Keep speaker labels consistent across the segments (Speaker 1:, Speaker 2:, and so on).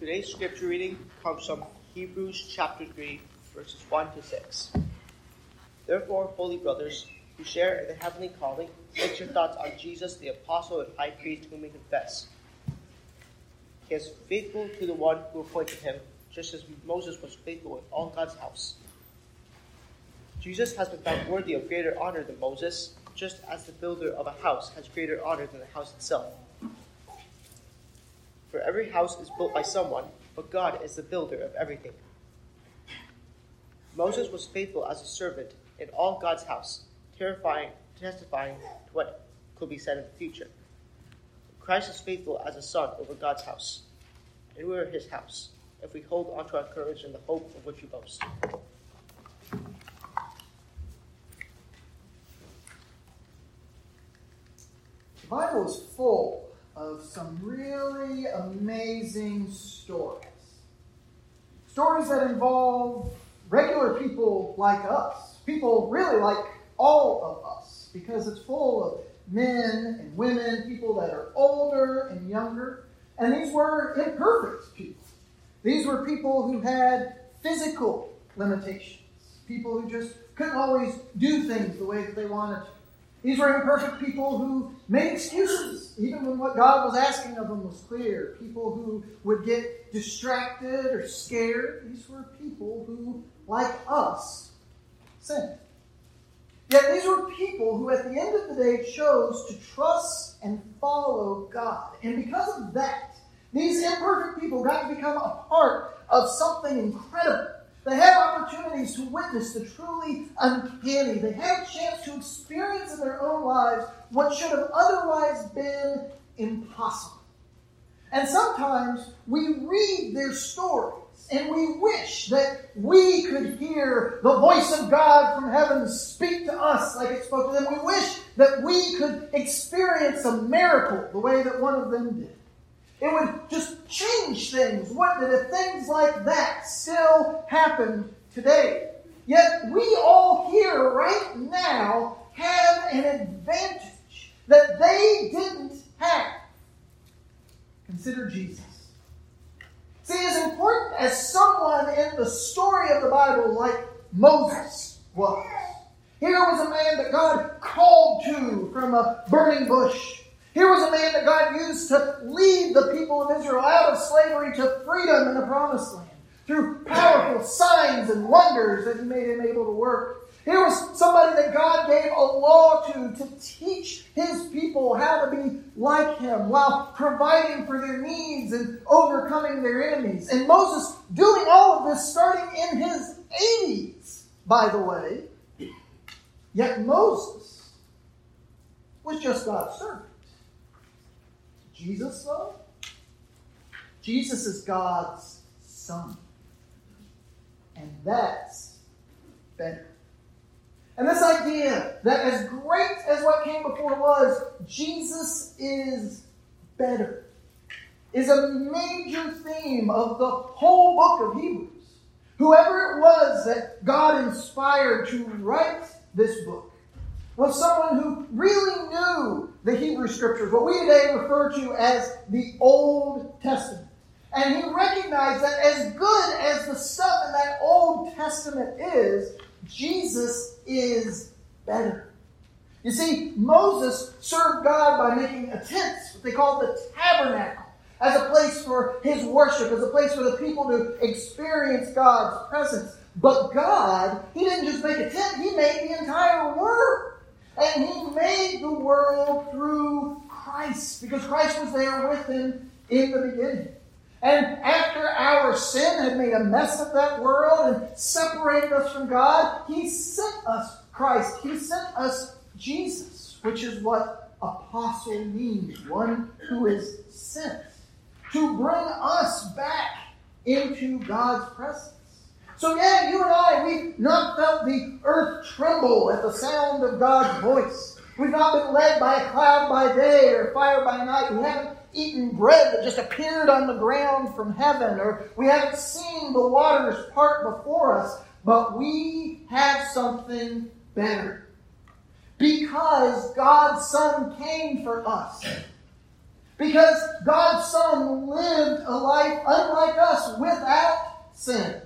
Speaker 1: Today's scripture reading comes from Hebrews chapter 3, verses 1 to 6. Therefore, holy brothers, who share in the heavenly calling, fix your thoughts on Jesus, the apostle and high priest whom we confess. He is faithful to the one who appointed him, just as Moses was faithful in all God's house. Jesus has been found worthy of greater honor than Moses, just as the builder of a house has greater honor than the house itself. For every house is built by someone, but God is the builder of everything. Moses was faithful as a servant in all God's house, terrifying, testifying to what could be said in the future. Christ is faithful as a son over God's house, and we are his house, if we hold on to our courage and the hope of which we boast.
Speaker 2: The Bible is full of some really amazing stories. Stories that involve regular people like us, people really like all of us, because it's full of men and women, people that are older and younger. And these were imperfect people. These were people who had physical limitations, people who just couldn't always do things the way that they wanted to. These were imperfect people who made excuses, even when what God was asking of them was clear. People who would get distracted or scared. These were people who, like us, sinned. Yet these were people who, at the end of the day, chose to trust and follow God. And because of that, these imperfect people got to become a part of something incredible. They had opportunities to witness the truly uncanny. They had a chance to experience in their own lives what should have otherwise been impossible. And sometimes we read their stories and we wish that we could hear the voice of God from heaven speak to us like it spoke to them. We wish that we could experience a miracle the way that one of them did. It would just change things, wouldn't it, if things like that still happened today? Yet we all here right now have an advantage that they didn't have. Consider Jesus. See, as important as someone in the story of the Bible like Moses was, here was a man that God called to from a burning bush. Here was a man that God used to lead the people of Israel out of slavery to freedom in the promised land through powerful signs and wonders that He made him able to work. Here was somebody that God gave a law to to teach His people how to be like Him while providing for their needs and overcoming their enemies. And Moses doing all of this starting in his 80s, by the way. Yet Moses was just God's servant. Jesus, though? Jesus is God's Son. And that's better. And this idea that as great as what came before was, Jesus is better, is a major theme of the whole book of Hebrews. Whoever it was that God inspired to write this book was someone who really knew the Hebrew Scriptures, what we today refer to as the Old Testament. And he recognized that as good as the stuff in that Old Testament is, Jesus is better. You see, Moses served God by making a tent, what they called the tabernacle, as a place for his worship, as a place for the people to experience God's presence. But God, He didn't just make a tent, He made the entire world. And He made the world through Christ, because Christ was there with Him in the beginning. And after our sin had made a mess of that world and separated us from God, He sent us Christ. He sent us Jesus, which is what apostle means one who is sent to bring us back into God's presence. So, yeah, you and I, we've not felt the earth tremble at the sound of God's voice. We've not been led by a cloud by day or fire by night. We haven't eaten bread that just appeared on the ground from heaven, or we haven't seen the waters part before us, but we have something better. Because God's Son came for us. Because God's Son lived a life unlike us without sin.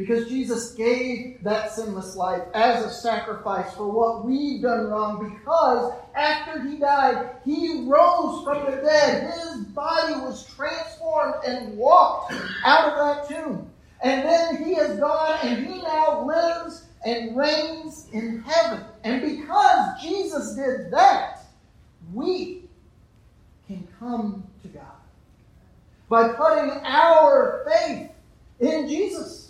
Speaker 2: Because Jesus gave that sinless life as a sacrifice for what we've done wrong. Because after he died, he rose from the dead. His body was transformed and walked out of that tomb. And then he is gone and he now lives and reigns in heaven. And because Jesus did that, we can come to God by putting our faith in Jesus.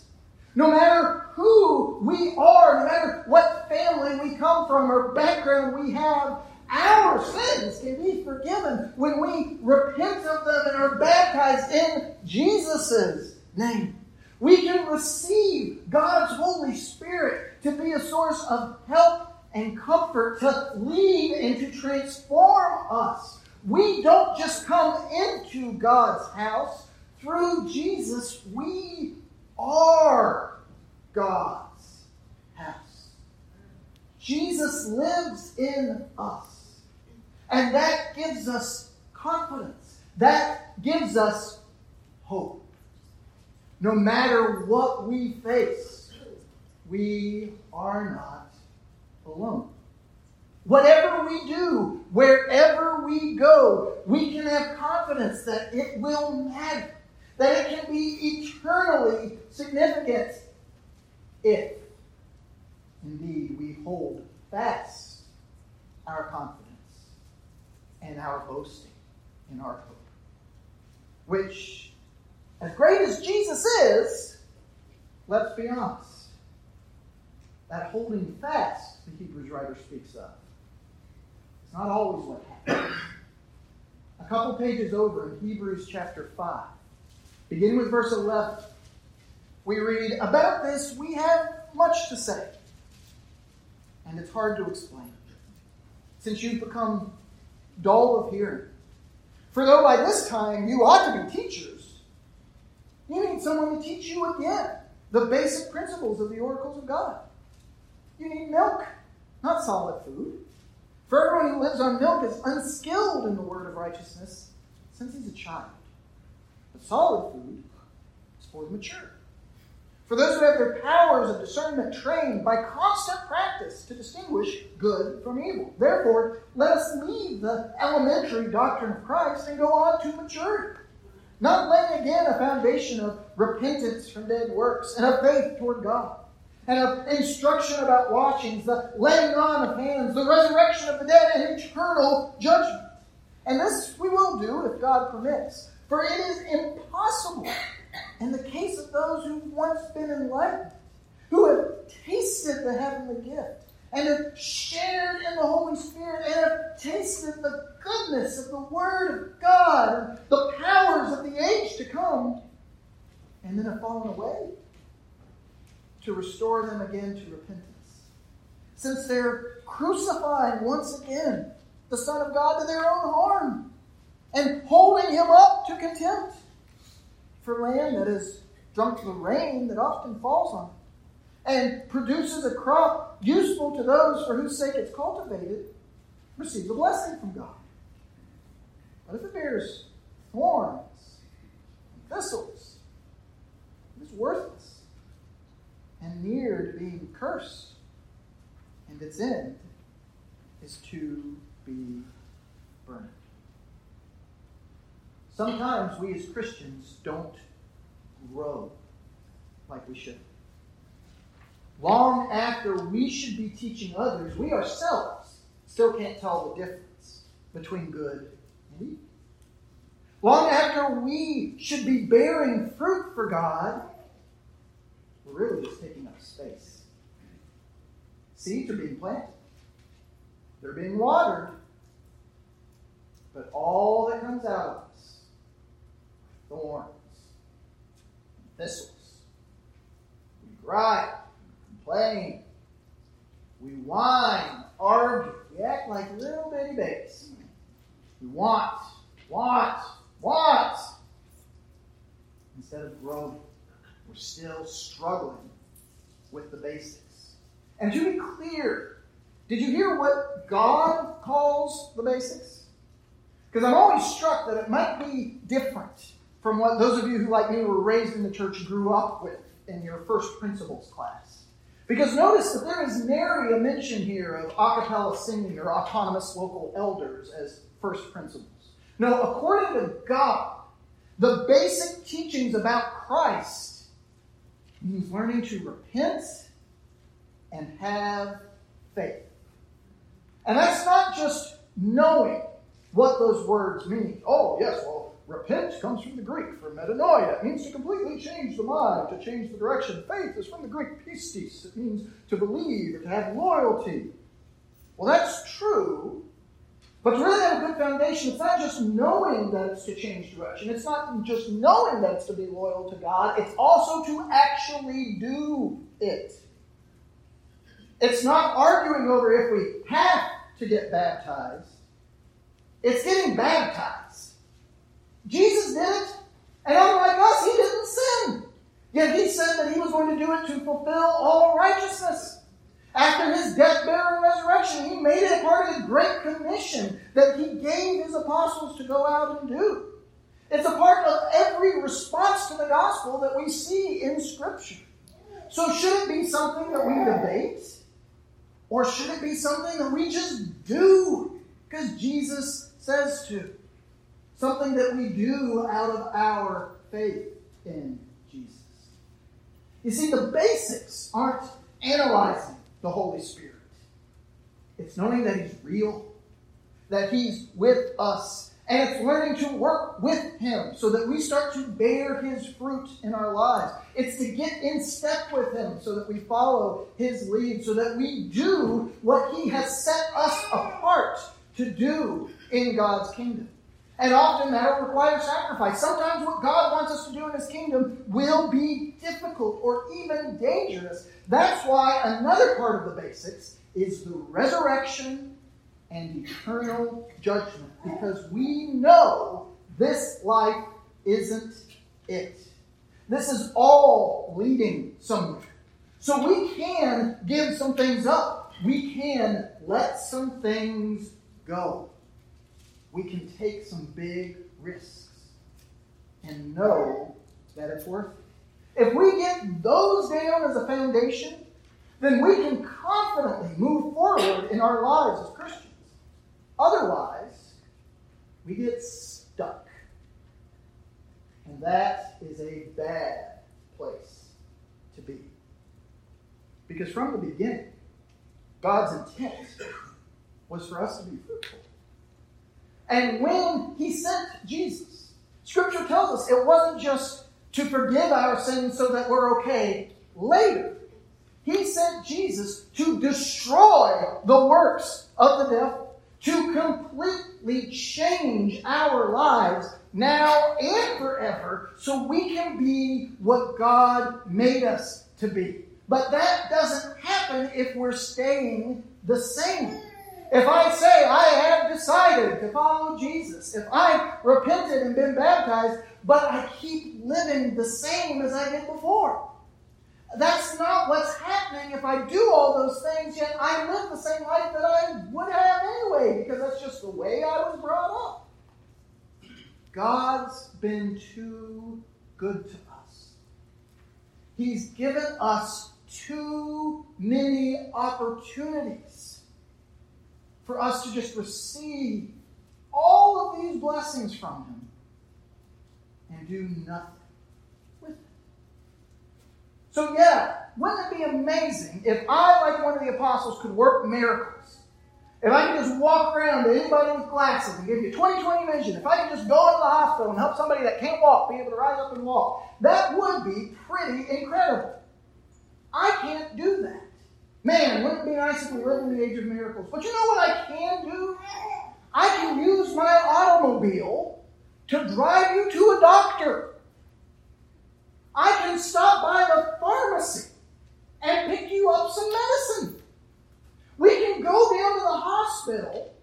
Speaker 2: No matter who we are, no matter what family we come from or background we have, our sins can be forgiven when we repent of them and are baptized in Jesus' name. We can receive God's Holy Spirit to be a source of help and comfort, to lead and to transform us. We don't just come into God's house. Through Jesus, we are God's house. Jesus lives in us. And that gives us confidence. That gives us hope. No matter what we face, we are not alone. Whatever we do, wherever we go, we can have confidence that it will matter, that it can be eternally significant if indeed we hold fast our confidence and our boasting in our hope, which as great as Jesus is, let's be honest, that holding fast the Hebrews writer speaks of, it's not always what happens. A couple pages over in Hebrews chapter 5, beginning with verse 11, we read, About this we have much to say, and it's hard to explain, since you've become dull of hearing. For though by this time you ought to be teachers, you need someone to teach you again the basic principles of the oracles of God. You need milk, not solid food. For everyone who lives on milk is unskilled in the word of righteousness since he's a child. But solid food is for the mature. For those who have their powers of discernment trained by constant practice to distinguish good from evil. Therefore, let us leave the elementary doctrine of Christ and go on to maturity not laying again a foundation of repentance from dead works and of faith toward God, and of instruction about washings, the laying on of hands, the resurrection of the dead, and eternal judgment. And this we will do if God permits. For it is impossible in the case of those who've once been enlightened, who have tasted the heavenly gift, and have shared in the Holy Spirit and have tasted the goodness of the Word of God and the powers of the age to come, and then have fallen away, to restore them again to repentance. Since they're crucifying once again the Son of God to their own harm and holding him up to contempt for land that has drunk the rain that often falls on it and produces a crop useful to those for whose sake it's cultivated, receives a blessing from God. But if it bears thorns and thistles, it is worthless and near to being cursed, and its end is to be burned. Sometimes we as Christians don't grow like we should long after we should be teaching others, we ourselves still can't tell the difference between good and evil. Long after we should be bearing fruit for God, we're really just taking up space. Seeds are being planted, they're being watered, but all that comes out thorns, thistles. We gripe, complain. We whine, argue. We act like little bitty babies. We want, want, want. Instead of growing, we're still struggling with the basics. And to be clear, did you hear what God calls the basics? Because I'm always struck that it might be different from what those of you who, like me, were raised in the church grew up with in your first principles class. Because notice that there is nary a mention here of a cappella singing or autonomous local elders as first principles. No, according to God, the basic teachings about Christ means learning to repent and have faith. And that's not just knowing what those words mean. Oh, yes, well, repent comes from the Greek for metanoia. It means to completely change the mind, to change the direction. Faith is from the Greek pistis. It means to believe or to have loyalty. Well, that's true. But to really have a good foundation, it's not just knowing that it's to change direction. It's not just knowing that it's to be loyal to God. It's also to actually do it. It's not arguing over if we have to get baptized. It's getting baptized. Jesus did it, and unlike us, he didn't sin. Yet he said that he was going to do it to fulfill all righteousness. After his death, burial, and resurrection, he made it part of his great commission that he gave his apostles to go out and do. It's a part of every response to the gospel that we see in Scripture. So, should it be something that we debate? Or should it be something that we just do because Jesus says to? Something that we do out of our faith in Jesus. You see, the basics aren't analyzing the Holy Spirit, it's knowing that He's real, that He's with us, and it's learning to work with Him so that we start to bear His fruit in our lives. It's to get in step with Him so that we follow His lead, so that we do what He has set us apart to do in God's kingdom. And often that will require sacrifice. Sometimes what God wants us to do in His kingdom will be difficult or even dangerous. That's why another part of the basics is the resurrection and eternal judgment because we know this life isn't it. This is all leading somewhere. So we can give some things up. We can let some things go. We can take some big risks and know that it's worth it. If we get those down as a foundation, then we can confidently move forward in our lives as Christians. Otherwise, we get stuck. And that is a bad place to be. Because from the beginning, God's intent was for us to be fruitful. And when He sent Jesus, Scripture tells us it wasn't just to forgive our sins so that we're okay later. He sent Jesus to destroy the works of the devil to completely change our lives now and forever so we can be what God made us to be. But that doesn't happen if we're staying the same. If I say I have decided to follow Jesus, if I've repented and been baptized, but I keep living the same as I did before, that's not what's happening if I do all those things, yet I live the same life that I would have anyway, because that's just the way I was brought up. God's been too good to us. He's given us too many opportunities for us to just receive all of these blessings from Him and do nothing. With them. So, yeah, wouldn't it be amazing if I, like one of the apostles, could work miracles? If I could just walk around to anybody with glasses and give you 20 20 vision, if I could just go into the hospital and help somebody that can't walk be able to rise up and walk, that would be pretty incredible. I can't do that. Man, wouldn't it be nice if we lived in the age of miracles? But you know what I can do? I can use my automobile to drive you to a doctor. I can stop by the pharmacy and pick you up some medicine. We can go down to the hospital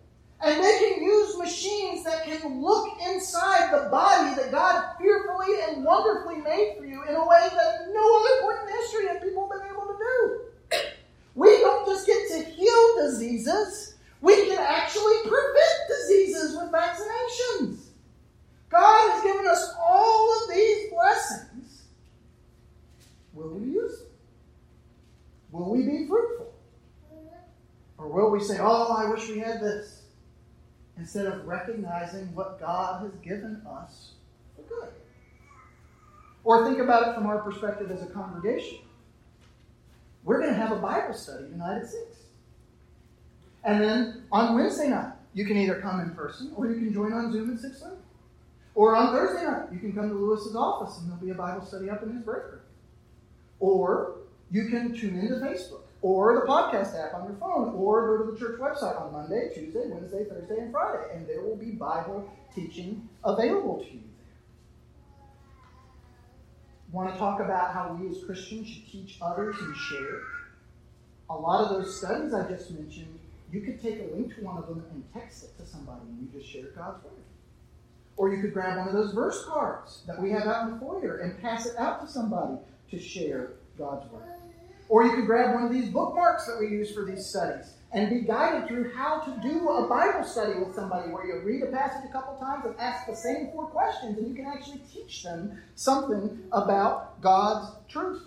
Speaker 2: and they can use machines that can look inside the body that God fearfully and wonderfully made for you in a way that no other point in history have people been able to do. We don't just get to heal diseases, We can actually prevent diseases with vaccinations. God has given us all of these blessings. Will we use them? Will we be fruitful? Or will we say, oh, I wish we had this? Instead of recognizing what God has given us for good. Or think about it from our perspective as a congregation. We're going to have a Bible study tonight at 6. And then on Wednesday night, you can either come in person or you can join on Zoom at 6 Or on Thursday night, you can come to Lewis's office and there'll be a Bible study up in his break room. Or you can tune into Facebook or the podcast app on your phone or go to the church website on Monday, Tuesday, Wednesday, Thursday, and Friday. And there will be Bible teaching available to you there. want to talk about how we as Christians should teach others and share. A lot of those studies I just mentioned, you could take a link to one of them and text it to somebody and you just share God's Word. Or you could grab one of those verse cards that we have out in the foyer and pass it out to somebody to share God's Word. Or you could grab one of these bookmarks that we use for these studies and be guided through how to do a Bible study with somebody where you read a passage a couple times and ask the same four questions, and you can actually teach them something about God's truth.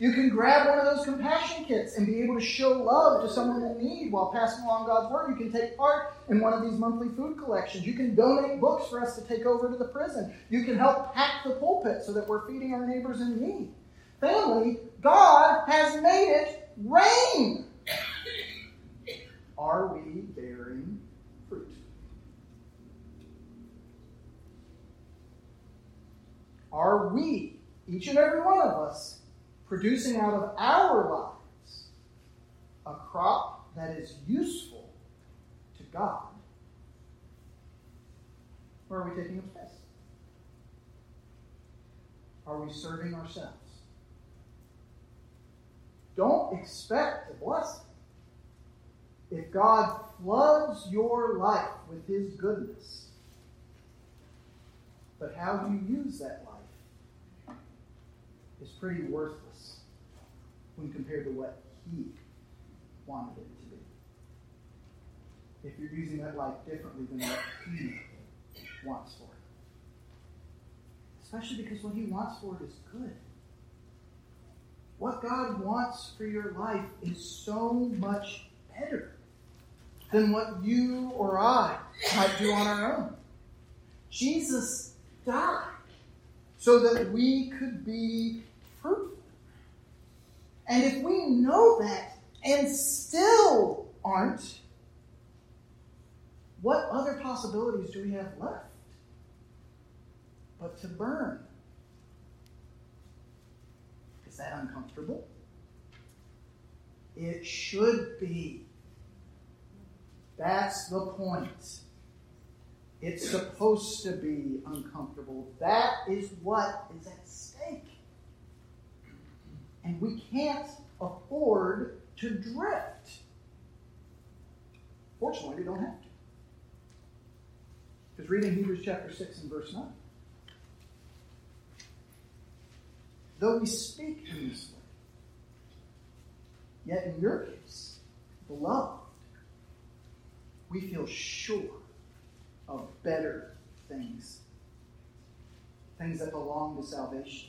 Speaker 2: You can grab one of those compassion kits and be able to show love to someone in need while passing along God's word. You can take part in one of these monthly food collections. You can donate books for us to take over to the prison. You can help pack the pulpit so that we're feeding our neighbors in need. Family, God has made it rain. Are we bearing fruit? Are we, each and every one of us, producing out of our lives a crop that is useful to God? Or are we taking up space? Are we serving ourselves? Don't expect a blessing if God floods your life with His goodness, but how do you use that life is pretty worthless when compared to what He wanted it to be. If you're using that life differently than what He wants for it. Especially because what He wants for it is good. What God wants for your life is so much better than what you or I might do on our own. Jesus died so that we could be fruitful. And if we know that and still aren't, what other possibilities do we have left but to burn? Is that uncomfortable? It should be. That's the point. It's supposed to be uncomfortable. That is what is at stake. And we can't afford to drift. Fortunately, we don't have to. Because reading Hebrews chapter 6 and verse 9. Though we speak in this way, yet in your case, beloved, we feel sure of better things, things that belong to salvation.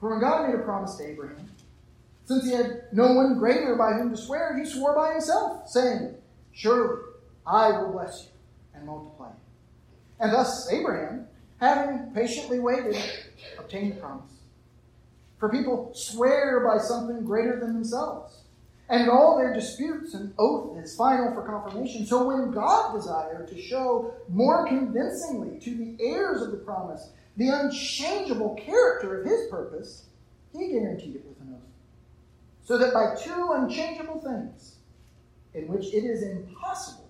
Speaker 2: For when God made a promise to Abraham, since he had no one greater by whom to swear, he swore by himself, saying, Surely I will bless you and multiply you. And thus Abraham, having patiently waited, obtained the promise. For people swear by something greater than themselves and in all their disputes, an oath is final for confirmation. So when God desired to show more convincingly to the heirs of the promise the unchangeable character of his purpose, he guaranteed it with an oath. So that by two unchangeable things, in which it is impossible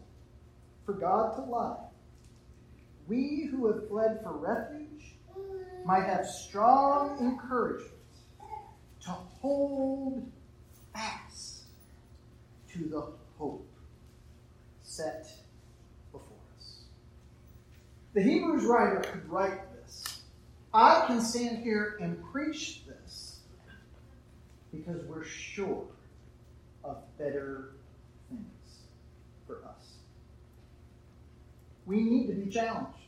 Speaker 2: for God to lie, we who have fled for refuge might have strong encouragement to hold fast to the hope set before us. The Hebrews writer could write. I can stand here and preach this because we're sure of better things for us. We need to be challenged.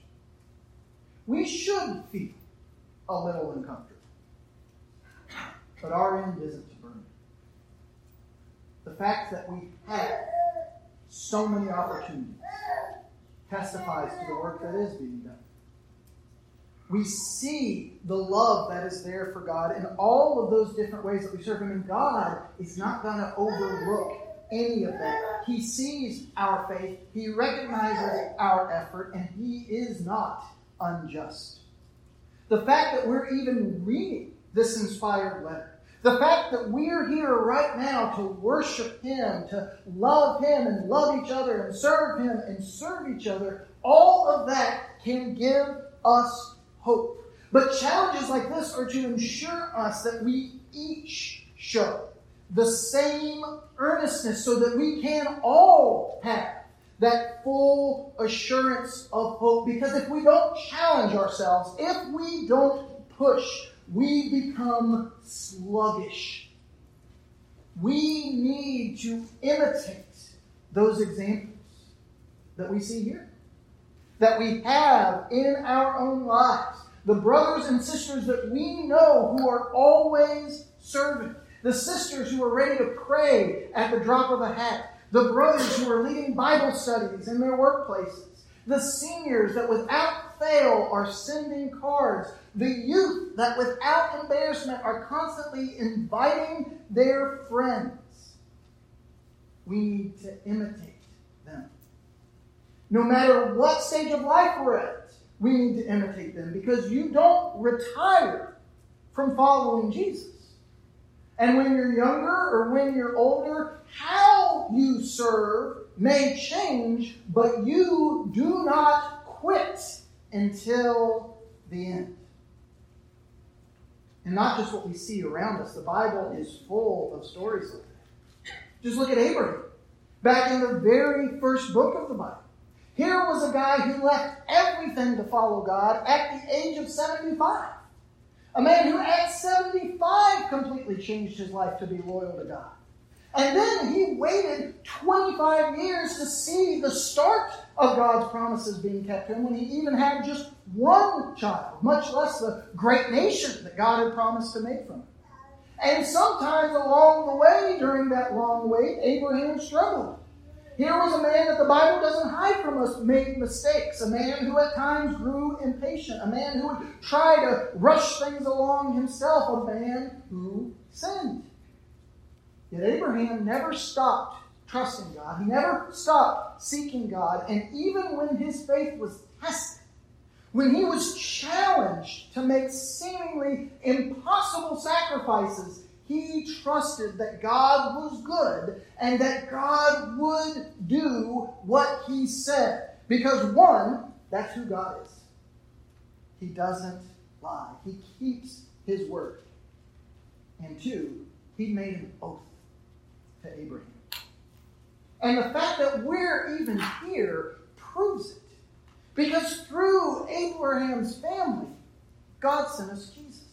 Speaker 2: We should feel a little uncomfortable. But our end isn't to burn. The fact that we have so many opportunities testifies to the work that is being done. We see the love that is there for God in all of those different ways that we serve Him. And God is not going to overlook any of that. He sees our faith, He recognizes our effort, and He is not unjust. The fact that we're even reading this inspired letter, the fact that we're here right now to worship Him, to love Him and love each other and serve Him and serve each other, all of that can give us hope. But challenges like this are to ensure us that we each show the same earnestness so that we can all have that full assurance of hope. Because if we don't challenge ourselves, if we don't push, we become sluggish. We need to imitate those examples that we see here, that we have in our own lives. The brothers and sisters that we know who are always serving, the sisters who are ready to pray at the drop of a hat, the brothers who are leading Bible studies in their workplaces, the seniors that without fail are sending cards, the youth that without embarrassment are constantly inviting their friends. We need to imitate. No matter what stage of life we're at, we need to imitate them because you don't retire from following Jesus. And when you're younger or when you're older, how you serve may change, but you do not quit until the end. And not just what we see around us. The Bible is full of stories like that. Just look at Abraham. Back in the very first book of the Bible. Here was a guy who left everything to follow God at the age of 75. A man who at 75 completely changed his life to be loyal to God. And then he waited 25 years to see the start of God's promises being kept to him when he even had just one child, much less the great nation that God had promised to make from him. And sometimes along the way, during that long wait, Abraham struggled. Here was a man that the Bible doesn't hide from us made mistakes, a man who at times grew impatient, a man who would try to rush things along himself, a man who sinned. Yet Abraham never stopped trusting God. He never stopped seeking God. And even when his faith was tested, when he was challenged to make seemingly impossible sacrifices, he trusted that God was good and that God would do what he said. Because one, that's who God is. He doesn't lie, he keeps his word. And two, he made an oath to Abraham. And the fact that we're even here proves it. Because through Abraham's family, God sent us Jesus.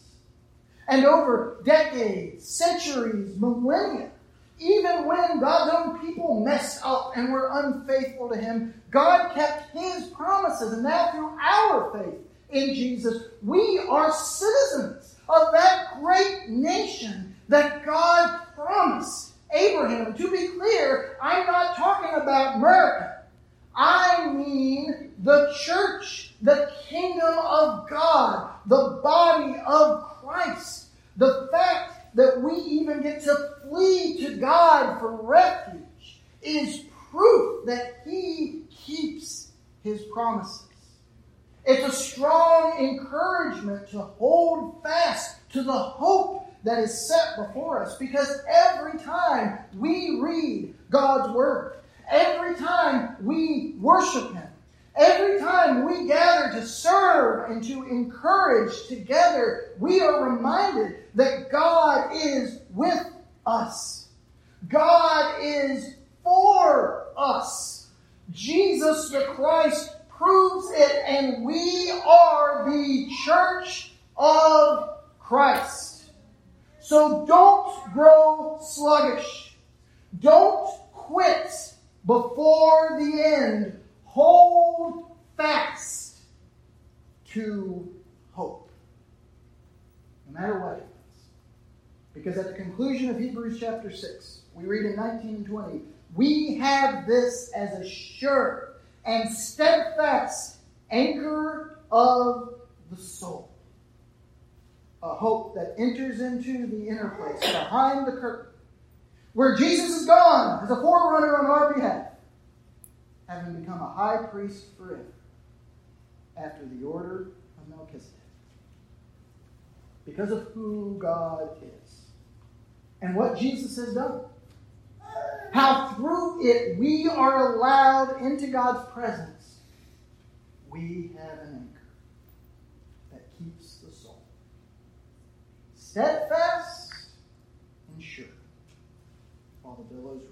Speaker 2: And over decades, centuries, millennia, even when God's own people messed up and were unfaithful to Him, God kept His promises. And now, through our faith in Jesus, we are citizens of that great nation that God promised Abraham. To be clear, I'm not talking about America. I mean the church, the kingdom of God, the body of Christ. The fact that we even get to flee to God for refuge is proof that He keeps His promises. It's a strong encouragement to hold fast to the hope that is set before us because every time we read God's Word, every time we worship Him, every time we gather to serve and to encourage together, we are reminded that God is with us. God is for us. Jesus the Christ proves it, and we are the church of Christ. So don't grow sluggish. Don't quit before the end. Hold fast to hope. No matter what happens. Because at the conclusion of Hebrews chapter 6, we read in 19 and 20, we have this as a sure and steadfast anchor of the soul. A hope that enters into the inner place, behind the curtain, where Jesus is gone as a forerunner on our behalf, having become a high priest forever, after the order of Melchizedek. Because of who God is and what Jesus has done how through it we are allowed into God's presence, we have an anchor that keeps the soul steadfast and sure while the billows.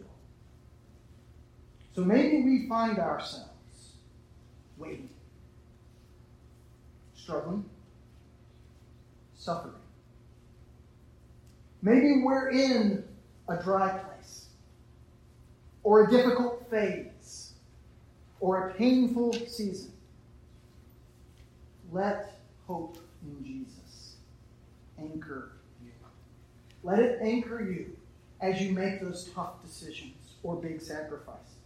Speaker 2: So maybe we find ourselves waiting, struggling, suffering. Maybe we're in a dry place or a difficult phase or a painful season. Let hope in Jesus anchor you. Let it anchor you as you make those tough decisions or big sacrifices,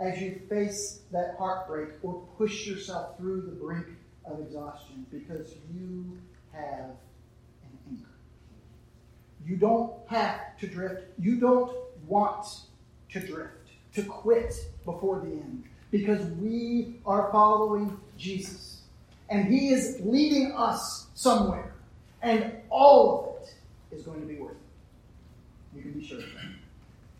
Speaker 2: as you face that heartbreak or push yourself through the brink of exhaustion because you have an anchor. You don't have to drift. You don't want to drift, to quit before the end, because we are following Jesus. And He is leading us somewhere. And all of it is going to be worth it. You can be sure of that.